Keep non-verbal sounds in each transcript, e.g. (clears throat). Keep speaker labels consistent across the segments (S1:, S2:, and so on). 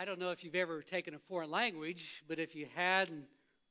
S1: I don't know if you've ever taken a foreign language, but if you had, and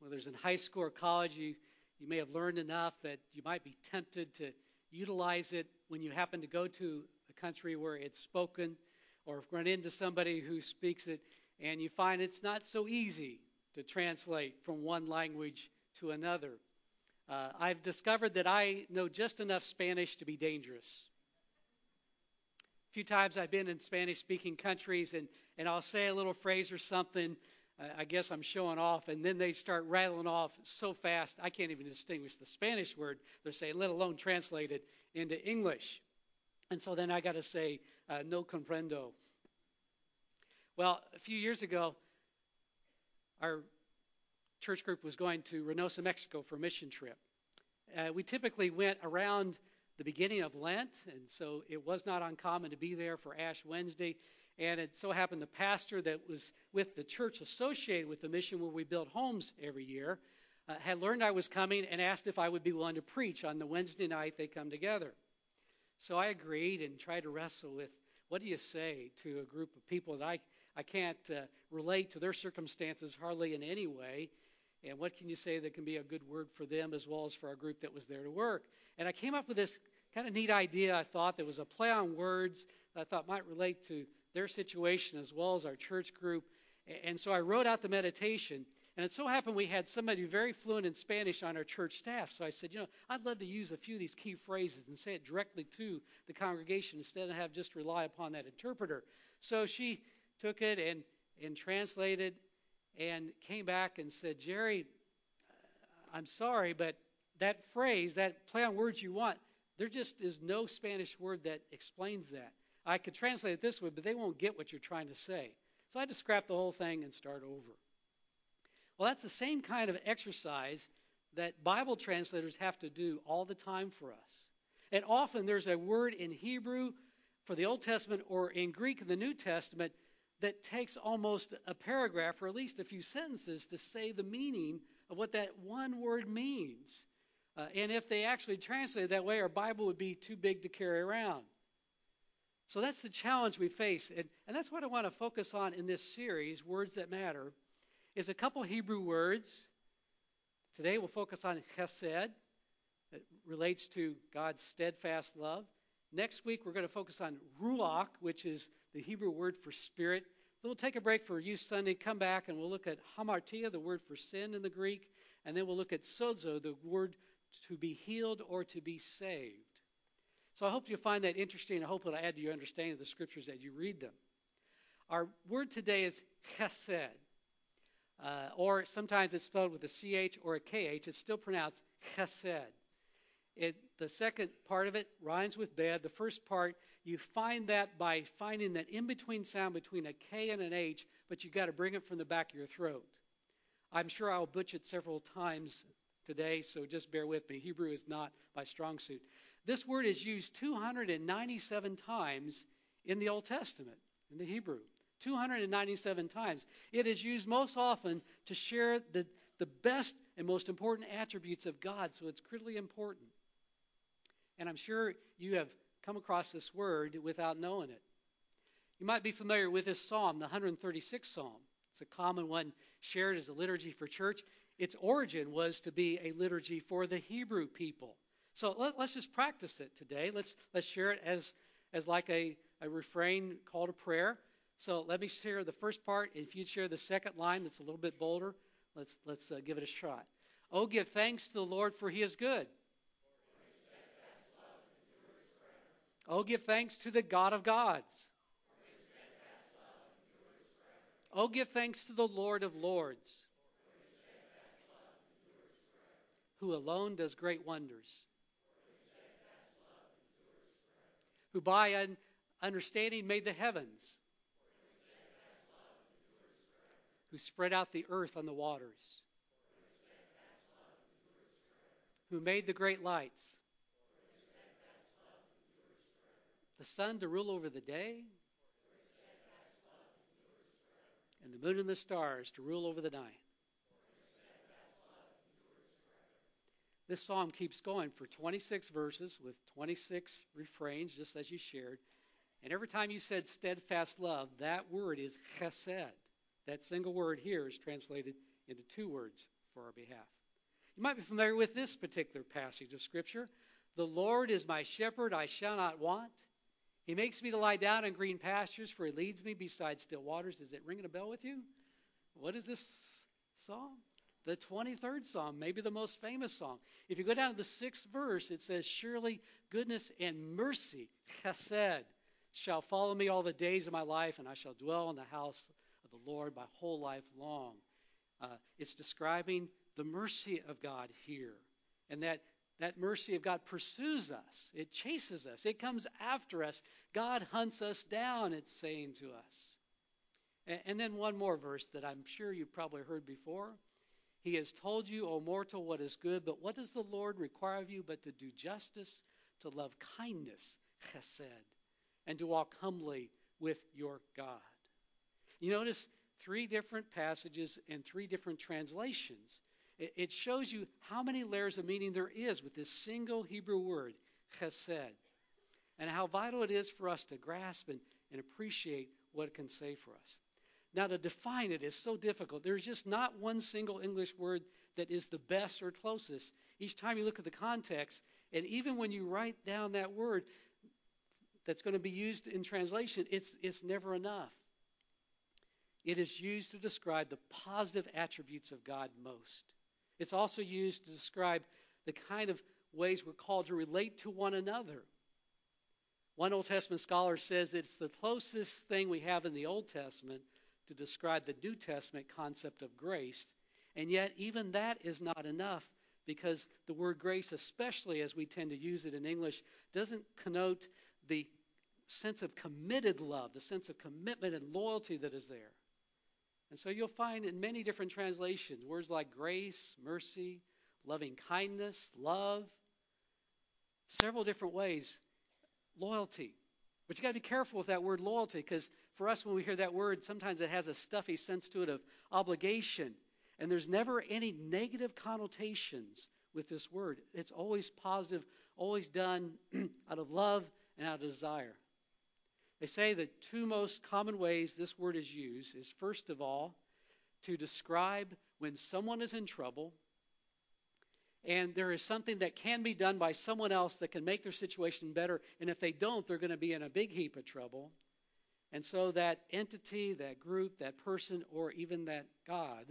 S1: whether it's in high school or college, you, you may have learned enough that you might be tempted to utilize it when you happen to go to a country where it's spoken or run into somebody who speaks it and you find it's not so easy to translate from one language to another. Uh, I've discovered that I know just enough Spanish to be dangerous. A few times I've been in Spanish speaking countries and, and I'll say a little phrase or something. I guess I'm showing off, and then they start rattling off so fast I can't even distinguish the Spanish word they're saying, let alone translate it into English. And so then I got to say, uh, no comprendo. Well, a few years ago, our church group was going to Reynosa, Mexico for a mission trip. Uh, we typically went around the beginning of Lent, and so it was not uncommon to be there for Ash Wednesday. And it so happened the pastor that was with the church associated with the mission where we build homes every year uh, had learned I was coming and asked if I would be willing to preach on the Wednesday night they come together. So I agreed and tried to wrestle with what do you say to a group of people that I, I can't uh, relate to their circumstances hardly in any way? And what can you say that can be a good word for them as well as for our group that was there to work? And I came up with this kind of neat idea, I thought, that was a play on words that I thought might relate to their situation as well as our church group. And so I wrote out the meditation. And it so happened we had somebody very fluent in Spanish on our church staff. So I said, you know, I'd love to use a few of these key phrases and say it directly to the congregation instead of have just rely upon that interpreter. So she took it and, and translated and came back and said, Jerry, I'm sorry, but that phrase, that play on words you want, there just is no Spanish word that explains that. I could translate it this way, but they won't get what you're trying to say. So I had to scrap the whole thing and start over. Well, that's the same kind of exercise that Bible translators have to do all the time for us. And often there's a word in Hebrew for the Old Testament or in Greek in the New Testament that takes almost a paragraph or at least a few sentences to say the meaning of what that one word means. Uh, and if they actually translated that way, our Bible would be too big to carry around. So that's the challenge we face. And, and that's what I want to focus on in this series, Words That Matter, is a couple Hebrew words. Today we'll focus on chesed, that relates to God's steadfast love. Next week we're going to focus on ruach, which is the Hebrew word for spirit. Then we'll take a break for Youth Sunday, come back, and we'll look at hamartia, the word for sin in the Greek, and then we'll look at sozo, the word to be healed or to be saved. So I hope you find that interesting. I hope it'll add to your understanding of the scriptures as you read them. Our word today is chesed, uh, or sometimes it's spelled with a ch or a kh. It's still pronounced chesed. It, the second part of it rhymes with bed. The first part, you find that by finding that in between sound between a K and an H, but you've got to bring it from the back of your throat. I'm sure I'll butcher it several times today, so just bear with me. Hebrew is not my strong suit. This word is used 297 times in the Old Testament, in the Hebrew. 297 times. It is used most often to share the, the best and most important attributes of God, so it's critically important. And I'm sure you have come across this word without knowing it. You might be familiar with this psalm, the 136th psalm. It's a common one shared as a liturgy for church. Its origin was to be a liturgy for the Hebrew people. So let, us just practice it today. Let's let's share it as as like a, a refrain call to prayer. So let me share the first part. If you'd share the second line, that's a little bit bolder. Let's let's uh, give it a shot. Oh, give thanks to the Lord, for He is good. Oh, give thanks to the God of gods. Oh, give thanks to the Lord of lords, who alone does great wonders. who by an understanding made the heavens, who spread out the earth on the waters, who made the great lights, the sun to rule over the day, and the moon and the stars to rule over the night. This psalm keeps going for 26 verses with 26 refrains, just as you shared. And every time you said steadfast love, that word is chesed. That single word here is translated into two words for our behalf. You might be familiar with this particular passage of Scripture. The Lord is my shepherd, I shall not want. He makes me to lie down in green pastures, for he leads me beside still waters. Is it ringing a bell with you? What is this song? The 23rd Psalm, maybe the most famous song. If you go down to the sixth verse, it says, Surely goodness and mercy, chesed, shall follow me all the days of my life, and I shall dwell in the house of the Lord my whole life long. Uh, it's describing the mercy of God here, and that that mercy of God pursues us. It chases us. It comes after us. God hunts us down, it's saying to us. And, and then one more verse that I'm sure you've probably heard before. He has told you, O mortal, what is good, but what does the Lord require of you but to do justice, to love kindness, chesed, and to walk humbly with your God. You notice three different passages and three different translations. It shows you how many layers of meaning there is with this single Hebrew word, chesed, and how vital it is for us to grasp and, and appreciate what it can say for us. Now, to define it is so difficult. There's just not one single English word that is the best or closest. Each time you look at the context, and even when you write down that word, that's going to be used in translation, it's, it's never enough. It is used to describe the positive attributes of God most. It's also used to describe the kind of ways we're called to relate to one another. One Old Testament scholar says it's the closest thing we have in the Old Testament to describe the New Testament concept of grace. And yet, even that is not enough because the word grace, especially as we tend to use it in English, doesn't connote the sense of committed love, the sense of commitment and loyalty that is there. And so you'll find in many different translations words like grace, mercy, loving kindness, love, several different ways, loyalty. But you got to be careful with that word loyalty because for us, when we hear that word, sometimes it has a stuffy sense to it of obligation. And there's never any negative connotations with this word. It's always positive, always done (clears throat) out of love and out of desire. They say the two most common ways this word is used is first of all to describe when someone is in trouble and there is something that can be done by someone else that can make their situation better and if they don't they're going to be in a big heap of trouble. And so that entity, that group, that person or even that God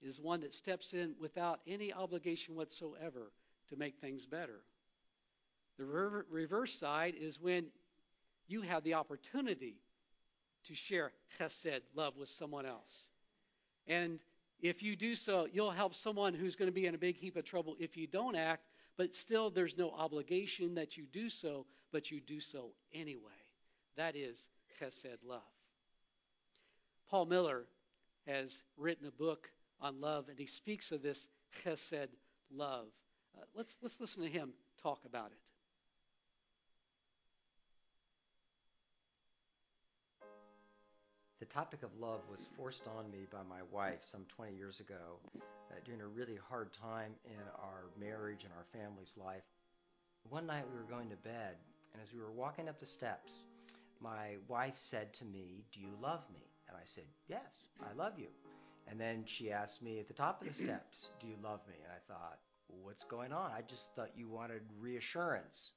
S1: is one that steps in without any obligation whatsoever to make things better. The reverse side is when you have the opportunity to share chesed, love, with someone else. And if you do so, you'll help someone who's going to be in a big heap of trouble if you don't act, but still there's no obligation that you do so, but you do so anyway. That is chesed love. Paul Miller has written a book on love, and he speaks of this chesed love. Uh, let's, let's listen to him talk about it.
S2: The topic of love was forced on me by my wife some 20 years ago uh, during a really hard time in our marriage and our family's life. One night we were going to bed, and as we were walking up the steps, my wife said to me, Do you love me? And I said, Yes, I love you. And then she asked me at the top of the steps, Do you love me? And I thought, What's going on? I just thought you wanted reassurance.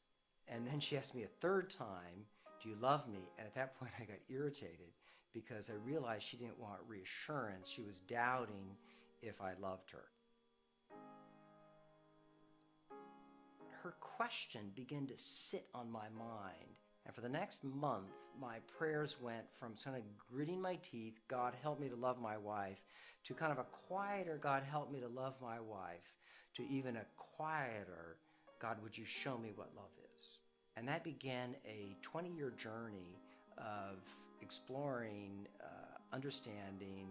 S2: And then she asked me a third time, Do you love me? And at that point I got irritated because I realized she didn't want reassurance. She was doubting if I loved her. Her question began to sit on my mind. And for the next month, my prayers went from kind of gritting my teeth, God help me to love my wife, to kind of a quieter, God help me to love my wife, to even a quieter, God, would you show me what love is? And that began a 20 year journey of exploring, uh, understanding,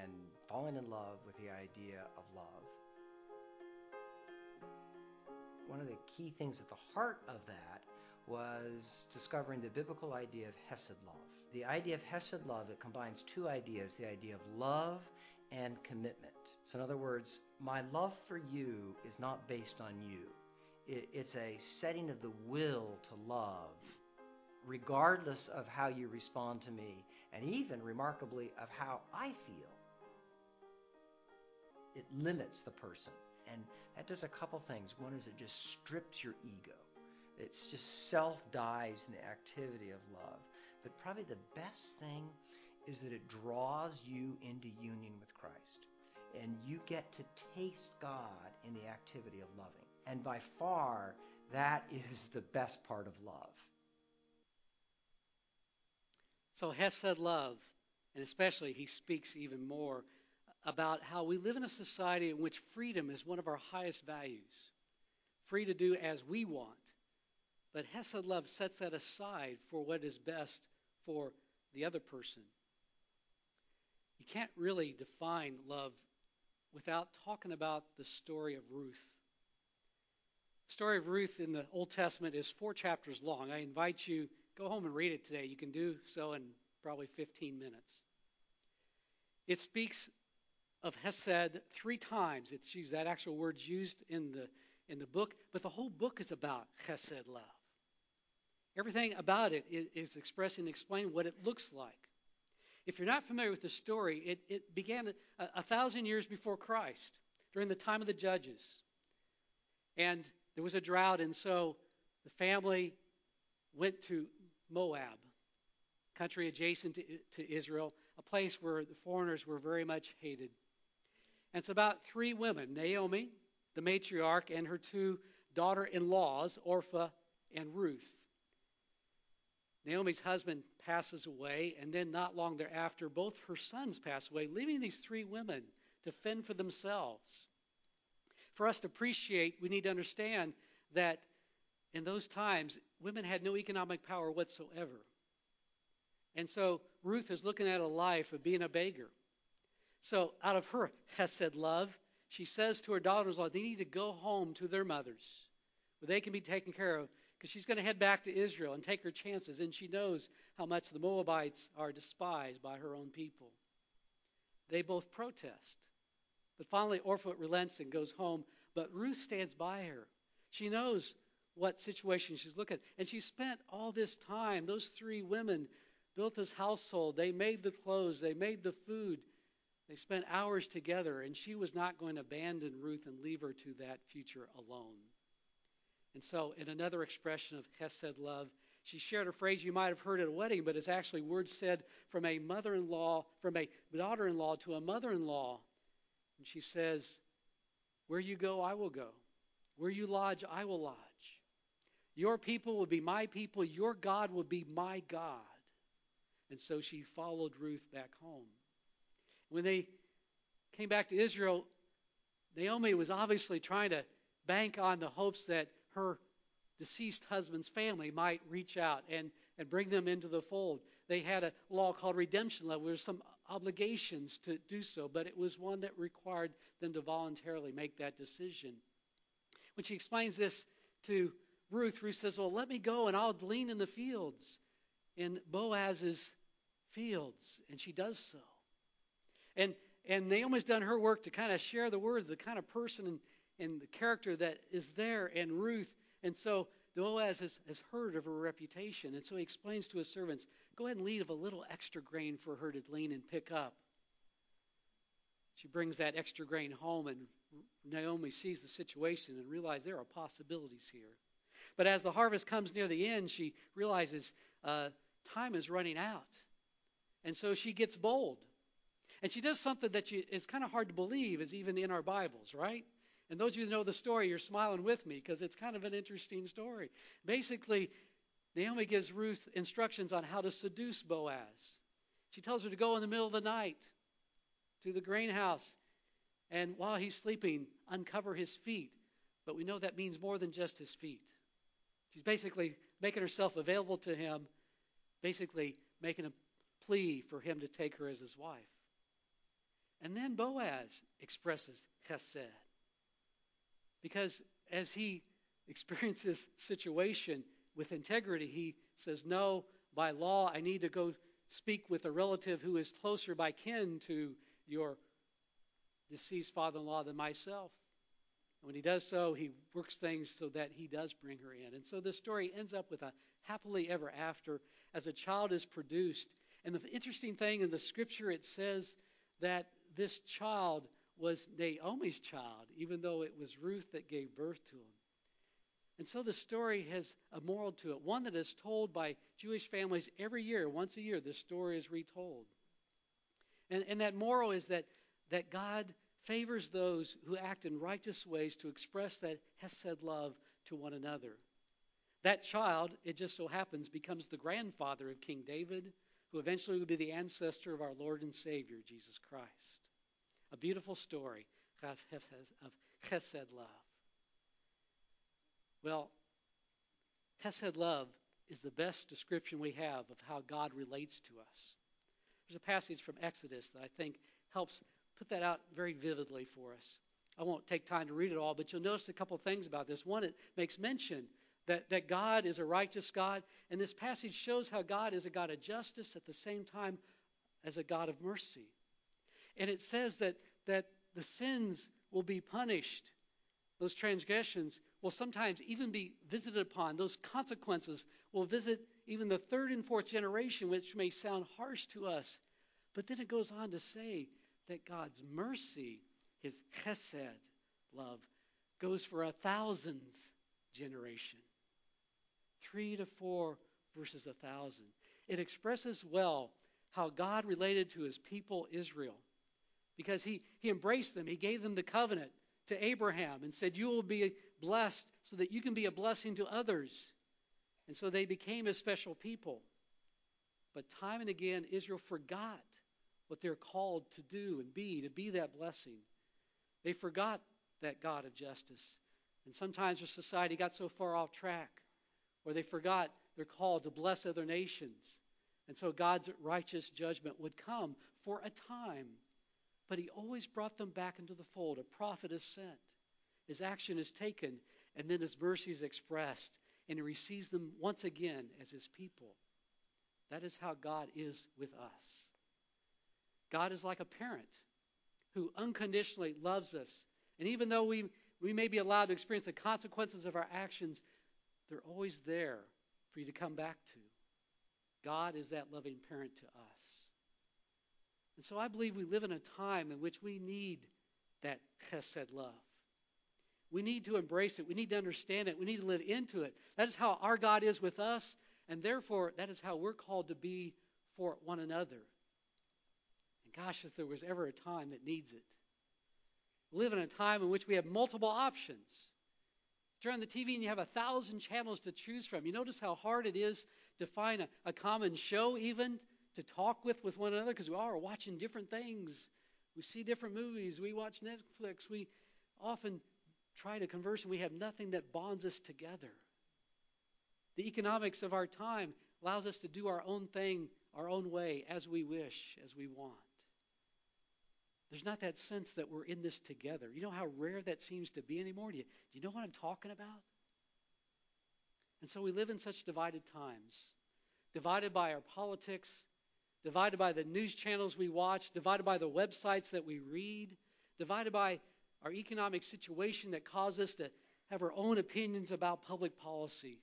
S2: and falling in love with the idea of love. One of the key things at the heart of that was discovering the biblical idea of Hesed love. The idea of Hesed love, it combines two ideas the idea of love and commitment. So, in other words, my love for you is not based on you, it's a setting of the will to love regardless of how you respond to me, and even remarkably of how I feel. It limits the person. And that does a couple things. One is it just strips your ego. It's just self dies in the activity of love. But probably the best thing is that it draws you into union with Christ. And you get to taste God in the activity of loving. And by far, that is the best part of love.
S1: So, Hesed love, and especially he speaks even more about how we live in a society in which freedom is one of our highest values. Free to do as we want. But Hesed love sets that aside for what is best for the other person. You can't really define love without talking about the story of Ruth. The story of Ruth in the Old Testament is four chapters long. I invite you go home and read it today. You can do so in probably 15 minutes. It speaks of Hesed three times. It's used that actual word's used in the in the book, but the whole book is about Hesed love. Everything about it is, expressed and explained what it looks like. If you're not familiar with the story, it, it began a, a thousand years before Christ, during the time of the judges. And there was a drought, and so the family went to Moab, country adjacent to, to Israel, a place where the foreigners were very much hated. And it's about three women Naomi, the matriarch, and her two daughter in laws, Orpah and Ruth. Naomi's husband passes away, and then not long thereafter, both her sons pass away, leaving these three women to fend for themselves. For us to appreciate, we need to understand that in those times, women had no economic power whatsoever. And so Ruth is looking at a life of being a beggar. So, out of her Hesed love, she says to her daughters in law, they need to go home to their mothers where they can be taken care of because she's going to head back to Israel and take her chances. And she knows how much the Moabites are despised by her own people. They both protest. But finally, Orpah relents and goes home. But Ruth stands by her. She knows what situation she's looking at. And she spent all this time, those three women built this household. They made the clothes, they made the food. They spent hours together, and she was not going to abandon Ruth and leave her to that future alone. And so, in another expression of Hesed love, she shared a phrase you might have heard at a wedding, but it's actually words said from a mother in law, from a daughter in law to a mother in law. And she says, Where you go, I will go. Where you lodge, I will lodge. Your people will be my people. Your God will be my God. And so she followed Ruth back home. When they came back to Israel, Naomi was obviously trying to bank on the hopes that her deceased husband's family might reach out and, and bring them into the fold. They had a law called redemption law. There were some obligations to do so, but it was one that required them to voluntarily make that decision. When she explains this to Ruth, Ruth says, Well, let me go and I'll glean in the fields, in Boaz's fields. And she does so. And and Naomi's done her work to kind of share the word, the kind of person and, and the character that is there in Ruth. And so Boaz has, has heard of her reputation. And so he explains to his servants, go ahead and leave a little extra grain for her to glean and pick up. She brings that extra grain home, and Naomi sees the situation and realizes there are possibilities here. But as the harvest comes near the end, she realizes uh, time is running out. And so she gets bold. And she does something that is kind of hard to believe is even in our Bibles, right? And those of you who know the story, you're smiling with me because it's kind of an interesting story. Basically, Naomi gives Ruth instructions on how to seduce Boaz. She tells her to go in the middle of the night to the grain house and while he's sleeping, uncover his feet. But we know that means more than just his feet. She's basically making herself available to him, basically making a plea for him to take her as his wife. And then Boaz expresses Hesed. Because as he (laughs) experiences situation with integrity, he says, No, by law, I need to go speak with a relative who is closer by kin to your deceased father in law than myself. And when he does so, he works things so that he does bring her in. And so the story ends up with a happily ever after as a child is produced. And the interesting thing in the scripture, it says that this child was Naomi's child, even though it was Ruth that gave birth to him. And so the story has a moral to it, one that is told by Jewish families every year. Once a year, this story is retold. And, and that moral is that, that God favors those who act in righteous ways to express that Hesed love to one another. That child, it just so happens, becomes the grandfather of King David, who eventually will be the ancestor of our Lord and Savior, Jesus Christ. A beautiful story of Chesed love. Well, Chesed love is the best description we have of how God relates to us. There's a passage from Exodus that I think helps put that out very vividly for us. I won't take time to read it all, but you'll notice a couple things about this. One, it makes mention that, that God is a righteous God, and this passage shows how God is a God of justice at the same time as a God of mercy. And it says that, that the sins will be punished, those transgressions will sometimes even be visited upon. Those consequences will visit even the third and fourth generation, which may sound harsh to us. But then it goes on to say that God's mercy, his chesed love, goes for a thousandth generation. Three to four versus a thousand. It expresses well how God related to his people Israel because he, he embraced them. He gave them the covenant to Abraham and said, You will be blessed so that you can be a blessing to others. And so they became a special people. But time and again, Israel forgot what they're called to do and be, to be that blessing. They forgot that God of justice. And sometimes their society got so far off track where they forgot they're called to bless other nations. And so God's righteous judgment would come for a time. But he always brought them back into the fold. A prophet is sent. His action is taken, and then his mercy is expressed, and he receives them once again as his people. That is how God is with us. God is like a parent who unconditionally loves us. And even though we, we may be allowed to experience the consequences of our actions, they're always there for you to come back to. God is that loving parent to us. And so I believe we live in a time in which we need that chesed love. We need to embrace it. We need to understand it. We need to live into it. That is how our God is with us, and therefore that is how we're called to be for one another. And gosh, if there was ever a time that needs it. We live in a time in which we have multiple options. Turn on the TV and you have a thousand channels to choose from. You notice how hard it is to find a, a common show, even to talk with with one another, because we all are watching different things. We see different movies. We watch Netflix. We often try to converse, and we have nothing that bonds us together. The economics of our time allows us to do our own thing, our own way, as we wish, as we want. There's not that sense that we're in this together. You know how rare that seems to be anymore? Do you, do you know what I'm talking about? And so we live in such divided times, divided by our politics, divided by the news channels we watch, divided by the websites that we read, divided by our economic situation that causes us to have our own opinions about public policy.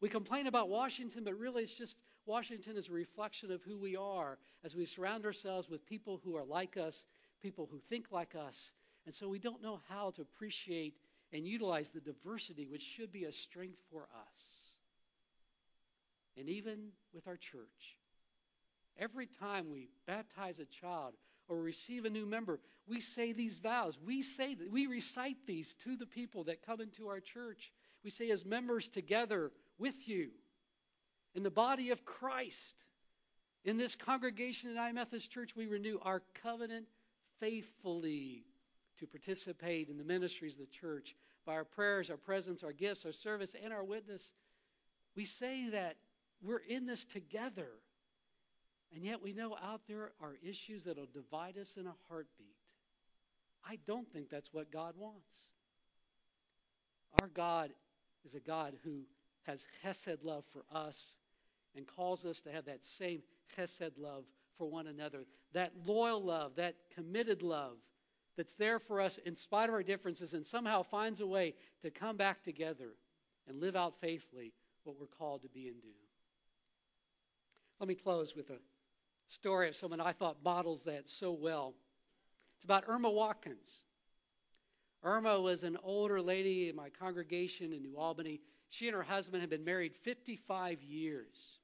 S1: We complain about Washington, but really it's just Washington is a reflection of who we are as we surround ourselves with people who are like us people who think like us. And so we don't know how to appreciate and utilize the diversity, which should be a strength for us. And even with our church, every time we baptize a child or receive a new member, we say these vows. We say we recite these to the people that come into our church. We say as members together with you in the body of Christ. In this congregation in I Methodist Church, we renew our covenant faithfully to participate in the ministries of the church by our prayers, our presence, our gifts, our service, and our witness. We say that we're in this together. And yet we know out there are issues that will divide us in a heartbeat. I don't think that's what God wants. Our God is a God who has chesed love for us and calls us to have that same chesed love for one another. That loyal love, that committed love that's there for us in spite of our differences and somehow finds a way to come back together and live out faithfully what we're called to be and do. Let me close with a story of someone I thought models that so well. It's about Irma Watkins. Irma was an older lady in my congregation in New Albany. She and her husband had been married 55 years.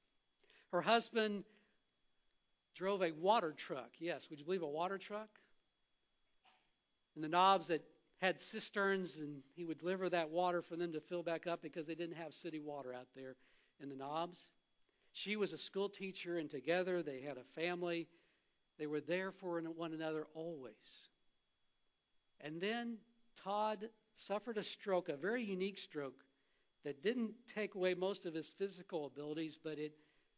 S1: Her husband drove a water truck. Yes, would you believe a water truck? And the knobs that had cisterns, and he would deliver that water for them to fill back up because they didn't have city water out there in the knobs. She was a school teacher, and together they had a family. They were there for one another always. And then Todd suffered a stroke, a very unique stroke, that didn't take away most of his physical abilities, but it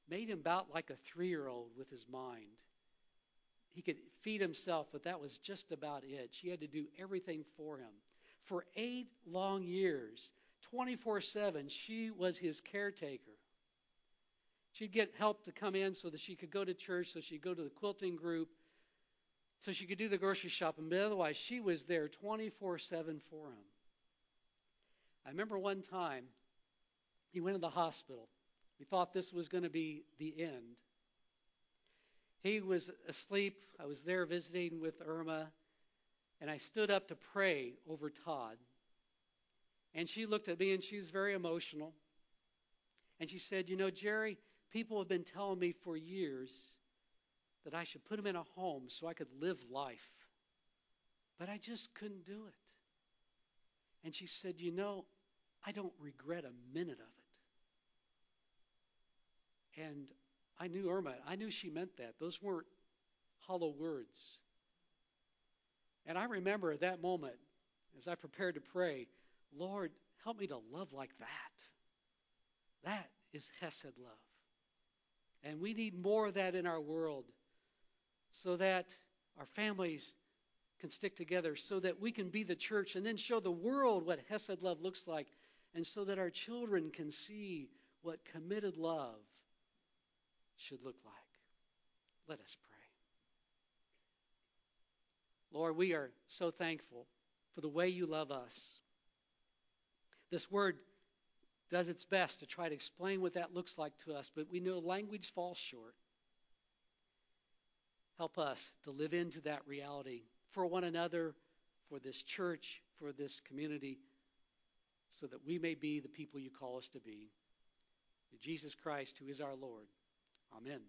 S1: made him about like a three year old with his mind. He could feed himself, but that was just about it. She had to do everything for him. For eight long years, 24 7, she was his caretaker. She'd get help to come in so that she could go to church, so she'd go to the quilting group, so she could do the grocery shopping. But otherwise, she was there 24 7 for him. I remember one time he went to the hospital. We thought this was going to be the end. He was asleep. I was there visiting with Irma, and I stood up to pray over Todd. And she looked at me and she was very emotional. And she said, You know, Jerry, People have been telling me for years that I should put him in a home so I could live life. But I just couldn't do it. And she said, You know, I don't regret a minute of it. And I knew Irma. I knew she meant that. Those weren't hollow words. And I remember at that moment, as I prepared to pray, Lord, help me to love like that. That is Hesed love. And we need more of that in our world so that our families can stick together, so that we can be the church and then show the world what Hesed love looks like, and so that our children can see what committed love should look like. Let us pray. Lord, we are so thankful for the way you love us. This word does its best to try to explain what that looks like to us, but we know language falls short. Help us to live into that reality for one another, for this church, for this community, so that we may be the people you call us to be. In Jesus Christ, who is our Lord. Amen.